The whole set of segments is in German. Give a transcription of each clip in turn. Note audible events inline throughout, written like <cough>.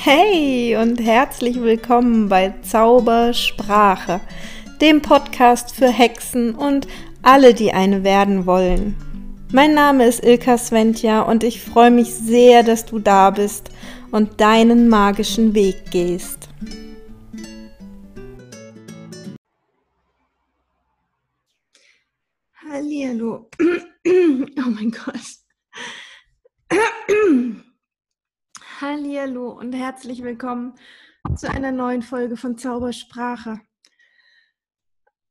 Hey und herzlich willkommen bei Zaubersprache, dem Podcast für Hexen und alle, die eine werden wollen. Mein Name ist Ilka Sventja und ich freue mich sehr, dass du da bist und deinen magischen Weg gehst. Und herzlich willkommen zu einer neuen Folge von Zaubersprache.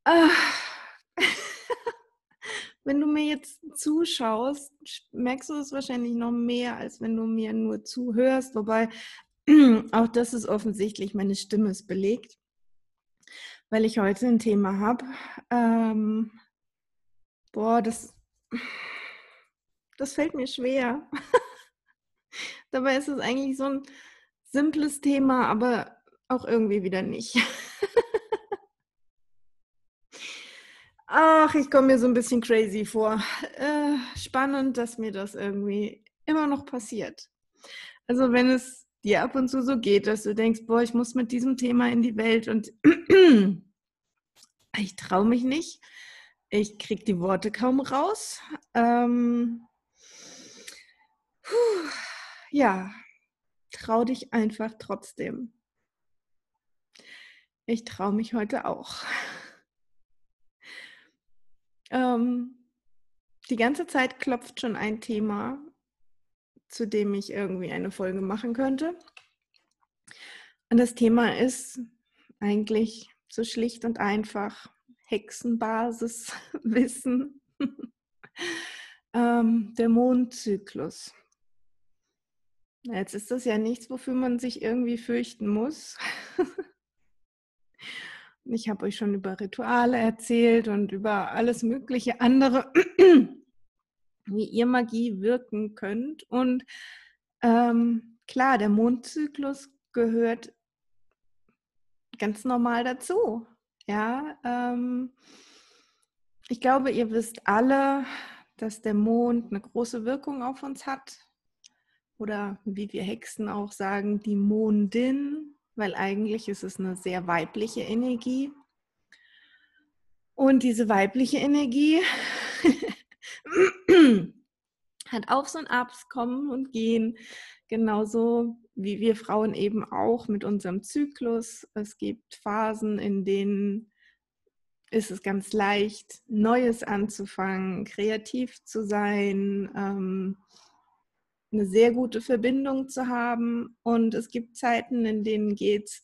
Ah. <laughs> Wenn du mir jetzt zuschaust, merkst du es wahrscheinlich noch mehr, als wenn du mir nur zuhörst, wobei <clears throat> auch das ist offensichtlich, meine Stimme ist belegt, weil ich heute ein Thema habe. Ähm, boah, das, das fällt mir schwer. <laughs> Dabei ist es eigentlich so ein simples Thema, aber auch irgendwie wieder nicht. Ach, ich komme mir so ein bisschen crazy vor. Äh, spannend, dass mir das irgendwie immer noch passiert. Also wenn es dir ab und zu so geht, dass du denkst, boah, ich muss mit diesem Thema in die Welt und <clears throat> ich traue mich nicht. Ich kriege die Worte kaum raus. Ähm, puh, ja, trau dich einfach trotzdem. Ich traue mich heute auch. <laughs> Ähm, die ganze Zeit klopft schon ein Thema, zu dem ich irgendwie eine Folge machen könnte. Und das Thema ist eigentlich so schlicht und einfach Hexenbasiswissen. <laughs> ähm, der Mondzyklus. Jetzt ist das ja nichts, wofür man sich irgendwie fürchten muss. <laughs> ich habe euch schon über Rituale erzählt und über alles mögliche andere, <clears throat> wie ihr Magie wirken könnt. Und ähm, klar, der Mondzyklus gehört ganz normal dazu. Ja, ähm, ich glaube, ihr wisst alle, dass der Mond eine große Wirkung auf uns hat oder wie wir Hexen auch sagen, die Mondin, weil eigentlich ist es eine sehr weibliche Energie. Und diese weibliche Energie <clears throat> hat so ein Ups, Kommen und Gehen, genauso wie wir Frauen eben auch mit unserem Zyklus. Es gibt Phasen, in denen ist es ganz leicht, Neues anzufangen, kreativ zu sein, ähm, eine sehr gute Verbindung zu haben. Und es gibt Zeiten, in denen geht es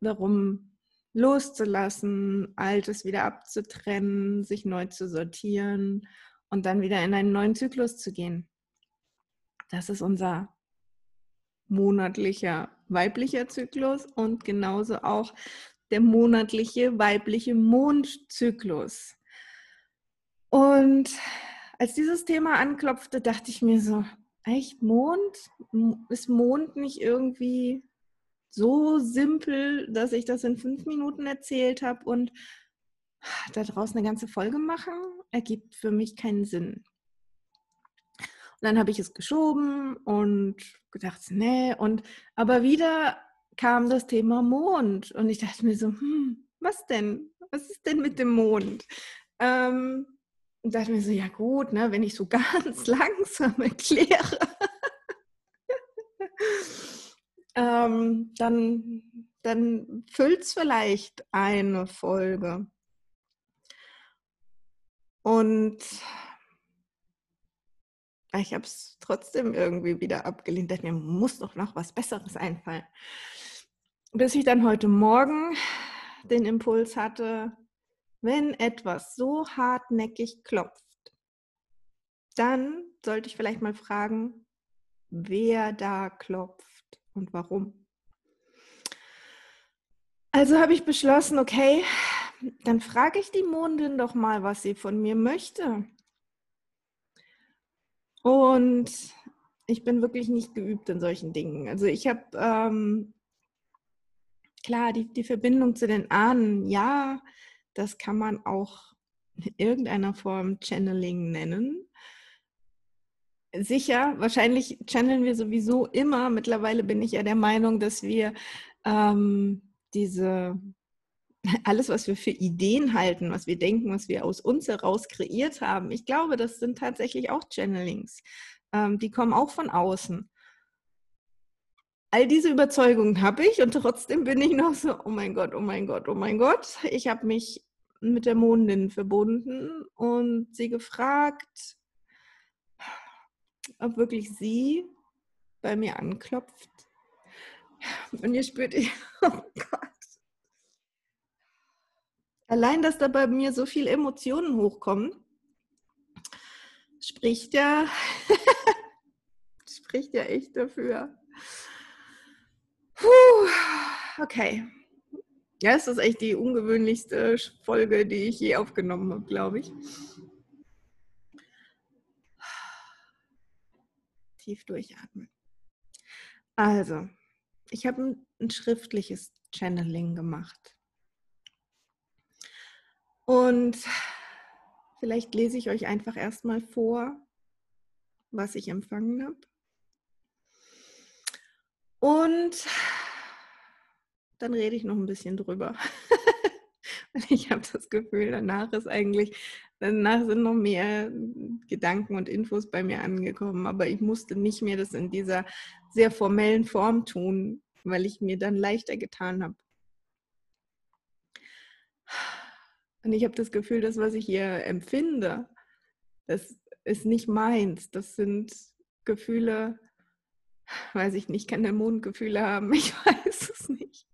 darum, loszulassen, Altes wieder abzutrennen, sich neu zu sortieren und dann wieder in einen neuen Zyklus zu gehen. Das ist unser monatlicher weiblicher Zyklus und genauso auch der monatliche weibliche Mondzyklus. Und als dieses Thema anklopfte, dachte ich mir so, Echt Mond? Ist Mond nicht irgendwie so simpel, dass ich das in fünf Minuten erzählt habe und da draußen eine ganze Folge machen? Ergibt für mich keinen Sinn. Und dann habe ich es geschoben und gedacht, nee, und aber wieder kam das Thema Mond und ich dachte mir so, hm, was denn? Was ist denn mit dem Mond? Ähm, und dachte mir so, ja gut, ne, wenn ich so <laughs> ganz langsam erkläre, ähm, dann, dann füllt es vielleicht eine Folge. Und ich habe es trotzdem irgendwie wieder abgelehnt. Dachte mir, muss doch noch was Besseres einfallen. Bis ich dann heute Morgen den Impuls hatte, wenn etwas so hartnäckig klopft, dann sollte ich vielleicht mal fragen, wer da klopft und warum. Also habe ich beschlossen, okay, dann frage ich die Mondin doch mal, was sie von mir möchte. Und ich bin wirklich nicht geübt in solchen Dingen. Also ich habe ähm, klar die, die Verbindung zu den Ahnen, ja, das kann man auch in irgendeiner Form Channeling nennen. sicher, wahrscheinlich channeln wir sowieso immer. Mittlerweile bin ich ja der Meinung, dass wir ähm, diese <laughs> alles, was wir für Ideen halten, was wir denken, was wir aus uns heraus kreiert haben, ich glaube, das sind tatsächlich auch Channelings. Ähm, die kommen auch von außen. All diese Überzeugungen habe ich und trotzdem bin ich noch so, oh mein Gott, oh mein Gott, oh mein Gott. Ich habe mich mit der Mondin verbunden und sie gefragt, ob wirklich sie bei mir anklopft. Und ihr spürt, <laughs> oh Gott. Allein, dass da bei mir so viele Emotionen hochkommen, spricht ja, <laughs> spricht ja echt dafür. Puh, okay. Ja, es ist echt die ungewöhnlichste Folge, die ich je aufgenommen habe, glaube ich. Tief durchatmen. Also, ich habe ein, schriftliches Channeling gemacht. Und vielleicht lese ich euch einfach erstmal vor, was ich empfangen habe. Und dann rede ich noch ein bisschen drüber. <laughs> ich habe das Gefühl, danach ist eigentlich, danach sind noch mehr Gedanken und Infos bei mir angekommen. Aber ich musste nicht mehr das in dieser sehr formellen Form tun, weil ich mir dann leichter getan habe. Und ich habe das Gefühl, das, was ich hier empfinde, das ist nicht meins. Das sind Gefühle, weiß ich nicht, kann der Mond Gefühle haben? <laughs> Ich weiß es nicht.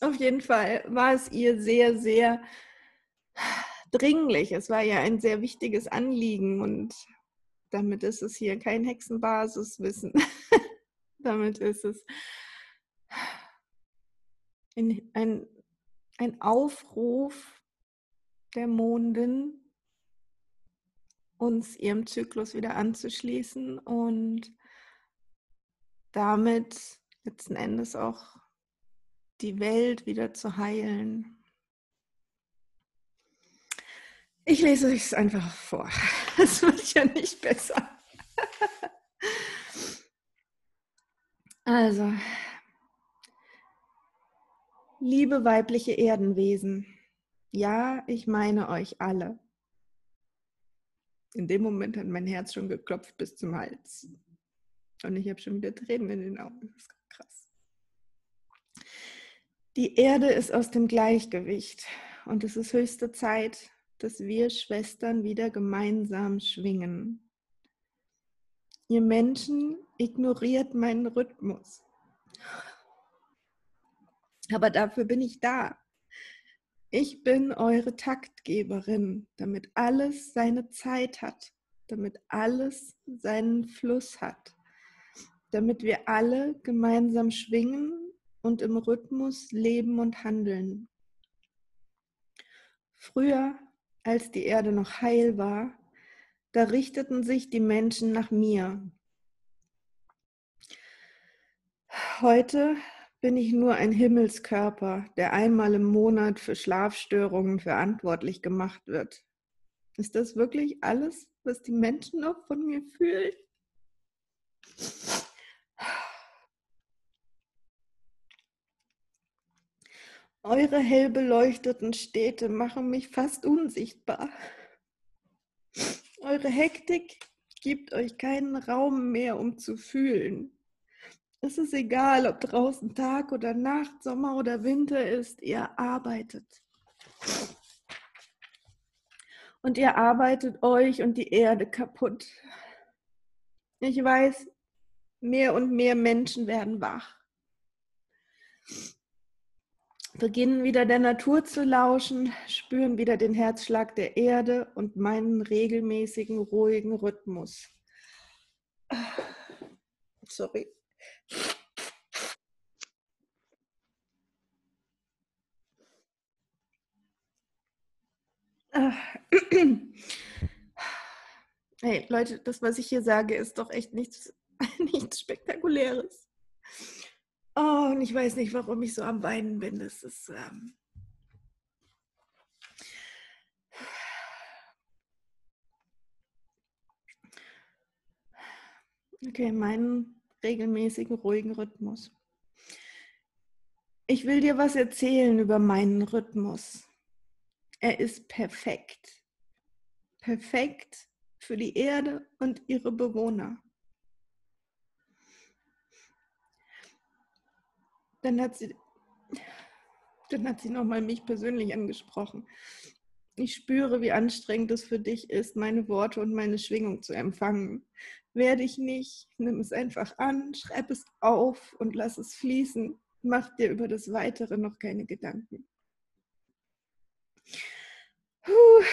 Auf jeden Fall war es ihr sehr, sehr dringlich. Es war ja ein sehr wichtiges Anliegen und damit ist es hier kein Hexenbasiswissen. <laughs> damit ist es ein, ein Aufruf der Mondin, uns ihrem Zyklus wieder anzuschließen und damit letzten Endes auch die Welt wieder zu heilen. Ich lese es einfach vor. <laughs> Es wird ja nicht besser. Also, Liebe weibliche Erdenwesen, ja, ich meine euch alle. In dem Moment hat mein Herz schon geklopft bis zum Hals. Und ich habe schon wieder Tränen in den Augen. Das ist. Die Erde ist aus dem Gleichgewicht und es ist höchste Zeit, dass wir Schwestern wieder gemeinsam schwingen. Ihr Menschen ignoriert meinen Rhythmus. Aber dafür bin ich da. Ich bin eure Taktgeberin, damit alles seine Zeit hat, damit alles seinen Fluss hat, damit wir alle gemeinsam schwingen und im Rhythmus leben und handeln. Früher, als die Erde noch heil war, da richteten sich die Menschen nach mir. Heute bin ich nur ein Himmelskörper, der einmal im Monat für Schlafstörungen verantwortlich gemacht wird. Ist das wirklich alles, was die Menschen noch von mir fühlen? Eure hell beleuchteten Städte machen mich fast unsichtbar. Eure Hektik gibt euch keinen Raum mehr, um zu fühlen. Es ist egal, ob draußen Tag oder Nacht, Sommer oder Winter ist, ihr arbeitet. Und ihr arbeitet euch und die Erde kaputt. Ich weiß, mehr und mehr Menschen werden wach. Beginnen wieder der Natur zu lauschen, spüren wieder den Herzschlag der Erde und meinen regelmäßigen, ruhigen Rhythmus. Sorry. Hey Leute, das, was ich hier sage, ist doch echt nichts, <laughs> nichts Spektakuläres. Oh, und ich weiß nicht, warum ich so am Weinen bin. Das ist. Ähm Okay, meinen regelmäßigen, ruhigen Rhythmus. Ich will dir was erzählen über meinen Rhythmus. Er ist perfekt. Perfekt für die Erde und ihre Bewohner. Dann hat sie, dann hat sie nochmal mich persönlich angesprochen. Ich spüre, wie anstrengend es für dich ist, meine Worte und meine Schwingung zu empfangen. Werde ich nicht, nimm es einfach an, schreib es auf und lass es fließen. Mach dir über das Weitere noch keine Gedanken. Puh,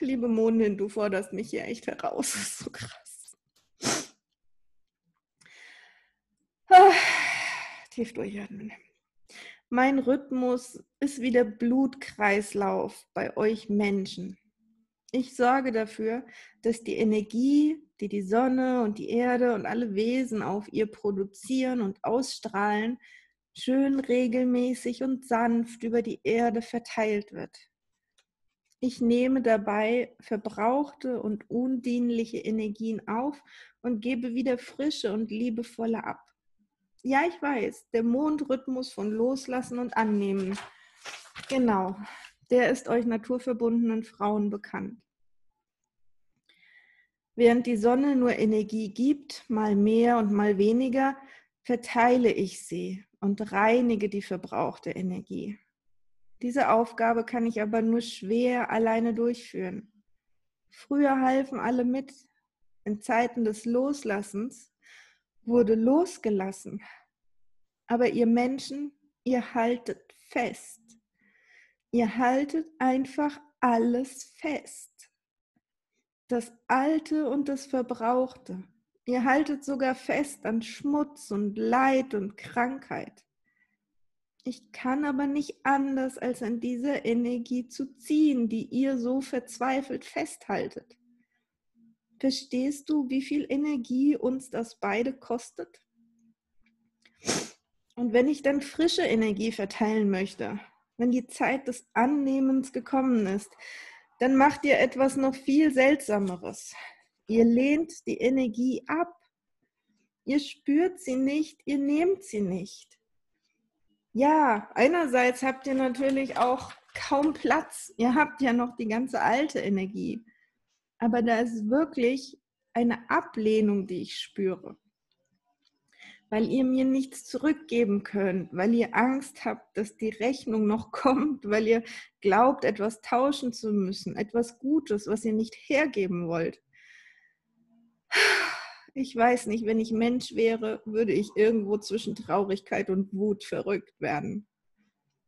liebe Mondin, du forderst mich hier echt heraus. Das ist so krass. Ah, tief durchatmen. Mein Rhythmus ist wie der Blutkreislauf bei euch Menschen. Ich sorge dafür, dass die Energie, die die Sonne und die Erde und alle Wesen auf ihr produzieren und ausstrahlen, schön regelmäßig und sanft über die Erde verteilt wird. Ich nehme dabei verbrauchte und undienliche Energien auf und gebe wieder frische und liebevolle ab. Ja, ich weiß, der Mondrhythmus von Loslassen und Annehmen. Genau, der ist euch naturverbundenen Frauen bekannt. Während die Sonne nur Energie gibt, mal mehr und mal weniger, verteile ich sie und reinige die verbrauchte Energie. Diese Aufgabe kann ich aber nur schwer alleine durchführen. Früher halfen alle mit. In Zeiten des Loslassens wurde losgelassen. Aber ihr Menschen, ihr haltet fest. Ihr haltet einfach alles fest. Das Alte und das Verbrauchte. Ihr haltet sogar fest an Schmutz und Leid und Krankheit. Ich kann aber nicht anders, als an dieser Energie zu ziehen, die ihr so verzweifelt festhaltet. Verstehst du, wie viel Energie uns das beide kostet? Und wenn ich dann frische Energie verteilen möchte, wenn die Zeit des Annehmens gekommen ist, dann macht ihr etwas noch viel Seltsameres. Ihr lehnt die Energie ab. Ihr spürt sie nicht, ihr nehmt sie nicht. Ja, einerseits habt ihr natürlich auch kaum Platz. Ihr habt ja noch die ganze alte Energie aber da ist wirklich eine Ablehnung, die ich spüre. Weil ihr mir nichts zurückgeben könnt, weil ihr Angst habt, dass die Rechnung noch <laughs> kommt, weil ihr glaubt, etwas tauschen zu müssen, etwas Gutes, was ihr nicht hergeben wollt. Ich weiß nicht, wenn ich Mensch wäre, würde ich irgendwo zwischen Traurigkeit und Wut verrückt werden.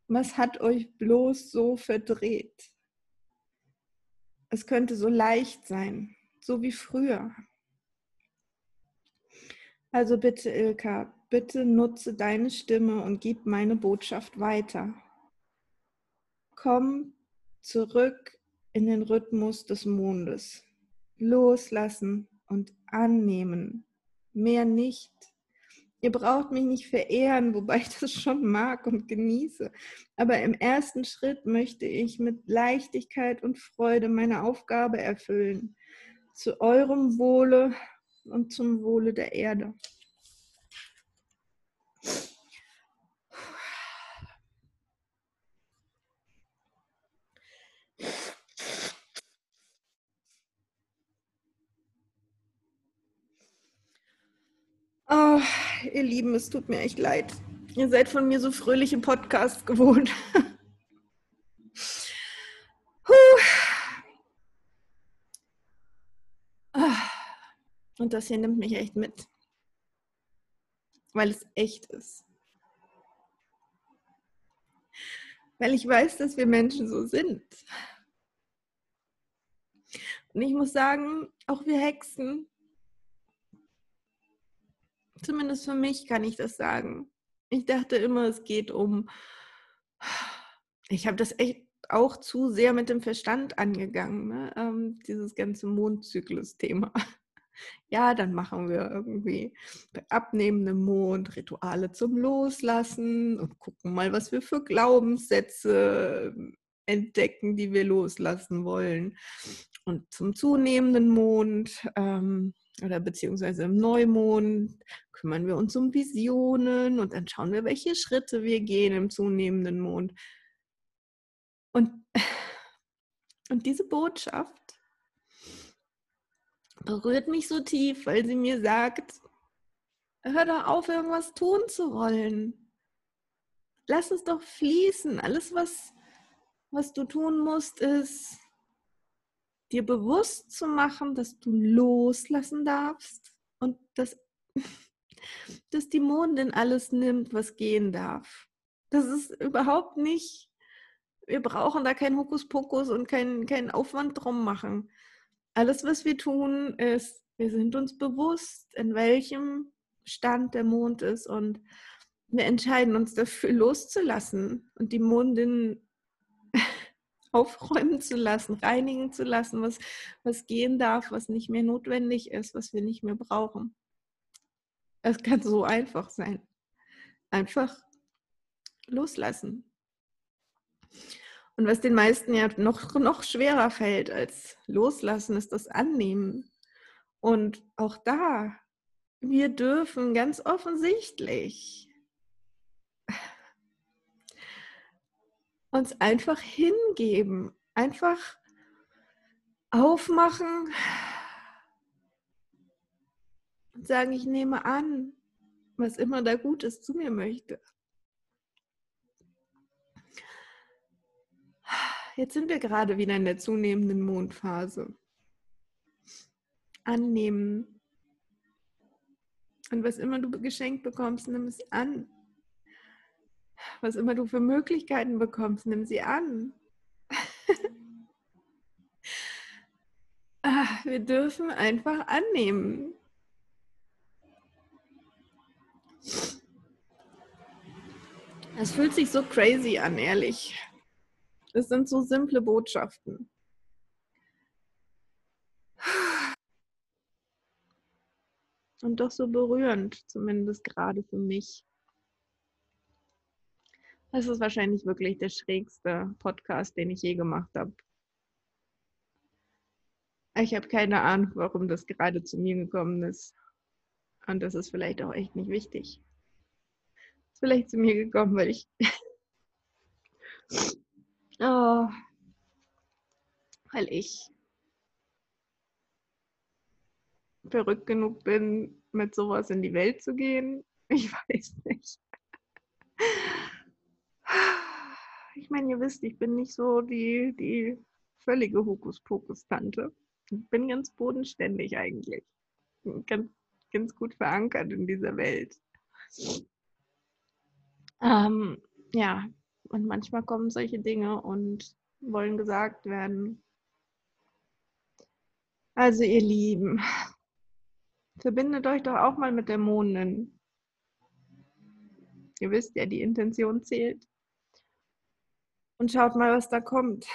Was hat euch bloß so verdreht? Es könnte so leicht sein, so wie früher. Also bitte, Ilka, bitte nutze deine Stimme und gib meine Botschaft weiter. Komm zurück in den Rhythmus des Mondes. Loslassen und annehmen. Mehr nicht. Ihr braucht mich nicht verehren, <laughs> wobei ich das schon mag und genieße. Aber im ersten Schritt möchte ich mit Leichtigkeit und Freude meine Aufgabe erfüllen. Zu eurem Wohle und zum Wohle der Erde. Oh, ihr Lieben, es tut mir echt leid. Ihr seid von mir so fröhliche Podcasts gewohnt. <laughs> Ah. Und das hier nimmt mich echt mit. Weil es echt ist. Weil ich weiß, dass wir Menschen so sind. Und ich muss sagen, auch wir Hexen, Zumindest für mich kann ich das sagen. Ich dachte immer, es geht um, ich habe das echt auch zu sehr mit dem Verstand angegangen, ne? ähm, dieses ganze Mondzyklus-Thema. <laughs> Ja, dann machen wir irgendwie bei abnehmendem Mond Rituale zum Loslassen und gucken mal, was wir für Glaubenssätze entdecken, die wir loslassen wollen. Und zum zunehmenden Mond ähm, oder beziehungsweise im Neumond kümmern wir uns um Visionen und dann schauen wir, welche Schritte wir gehen im zunehmenden Mond. Und, <laughs> und diese Botschaft berührt mich so tief, weil sie mir sagt, hör doch auf, irgendwas tun zu wollen. Lass es doch fließen. Alles, was, was du tun musst, ist dir bewusst zu machen, dass du loslassen darfst und dass, <laughs> dass die Mondin alles nimmt, was gehen darf. Das ist überhaupt nicht, wir brauchen da keinen Hokuspokus und keinen, keinen Aufwand drum machen. Alles, was wir tun, ist, wir sind uns bewusst, in welchem Stand der Mond ist und wir entscheiden uns dafür loszulassen und die Mondin aufräumen zu lassen, reinigen zu lassen, was, was gehen darf, was nicht mehr notwendig ist, was wir nicht mehr brauchen. Es kann so einfach sein. Einfach loslassen. Und was den meisten ja noch, noch schwerer fällt als loslassen, ist das Annehmen. Und auch da, wir dürfen ganz offensichtlich uns einfach hingeben, einfach aufmachen und sagen, ich nehme an, was immer da Gutes zu mir möchte. Jetzt sind wir gerade wieder in der zunehmenden Mondphase. Annehmen. Und was immer du geschenkt bekommst, nimm es an was immer du für Möglichkeiten bekommst, nimm sie an. <laughs> Ah, wir dürfen einfach annehmen. Es fühlt sich so crazy an, ehrlich. Es sind so simple Botschaften. Und doch so berührend, zumindest gerade für mich. Das ist wahrscheinlich wirklich der schrägste Podcast, den ich je gemacht habe. Ich habe keine Ahnung, warum das gerade zu mir gekommen ist. Und das ist vielleicht auch echt nicht wichtig. Ist vielleicht zu mir gekommen, weil ich. <laughs> oh, weil ich verrückt genug bin, mit sowas in die Welt zu gehen. Ich <laughs> weiß nicht ich meine, ihr wisst, ich bin nicht so die, die völlige Hokuspokus-Tante. Ich bin ganz bodenständig eigentlich. Ganz, ganz gut verankert in dieser Welt. Ähm, ja, und manchmal kommen solche Dinge und wollen gesagt werden. Also ihr Lieben, verbindet euch doch auch mal mit der Mondin. Ihr wisst ja, die Intention zählt und schaut mal, was da kommt.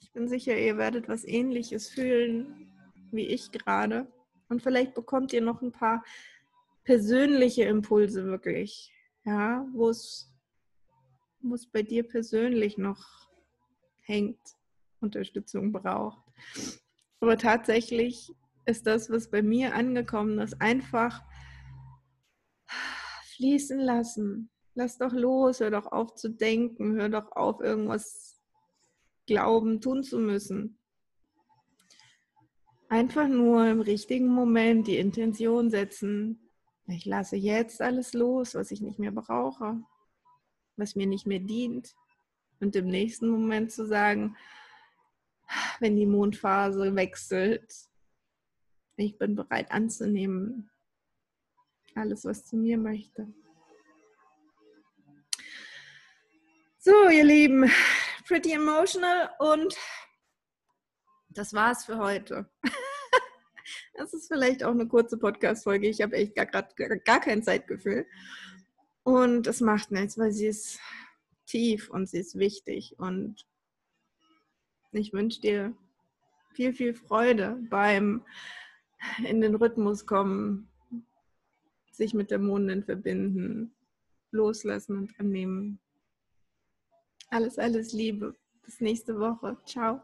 Ich bin sicher, ihr werdet was Ähnliches fühlen wie ich gerade. Und vielleicht bekommt ihr noch ein paar persönliche Impulse wirklich, ja, wo es, bei dir persönlich noch hängt, Unterstützung braucht. Aber tatsächlich ist das, was bei mir angekommen ist, einfach fließen lassen lass doch los, hör doch auf zu denken, hör doch auf, irgendwas glauben, tun zu müssen. Einfach nur im richtigen Moment die Intention setzen, ich lasse jetzt alles los, was ich nicht mehr brauche, was mir nicht mehr dient. Und im nächsten Moment zu sagen, wenn die Mondphase wechselt, ich bin bereit anzunehmen, alles, was zu mir möchte. So, ihr Lieben, pretty emotional und das war's für heute. <laughs> Das ist vielleicht auch eine kurze Podcast-Folge. Ich habe echt gar, gar kein Zeitgefühl. Und es macht nichts, weil sie ist tief und sie ist wichtig. Und ich wünsche dir viel, viel Freude beim in den Rhythmus kommen, sich mit der Mondin verbinden, loslassen und annehmen. Alles, alles Liebe. Bis nächste Woche. Ciao.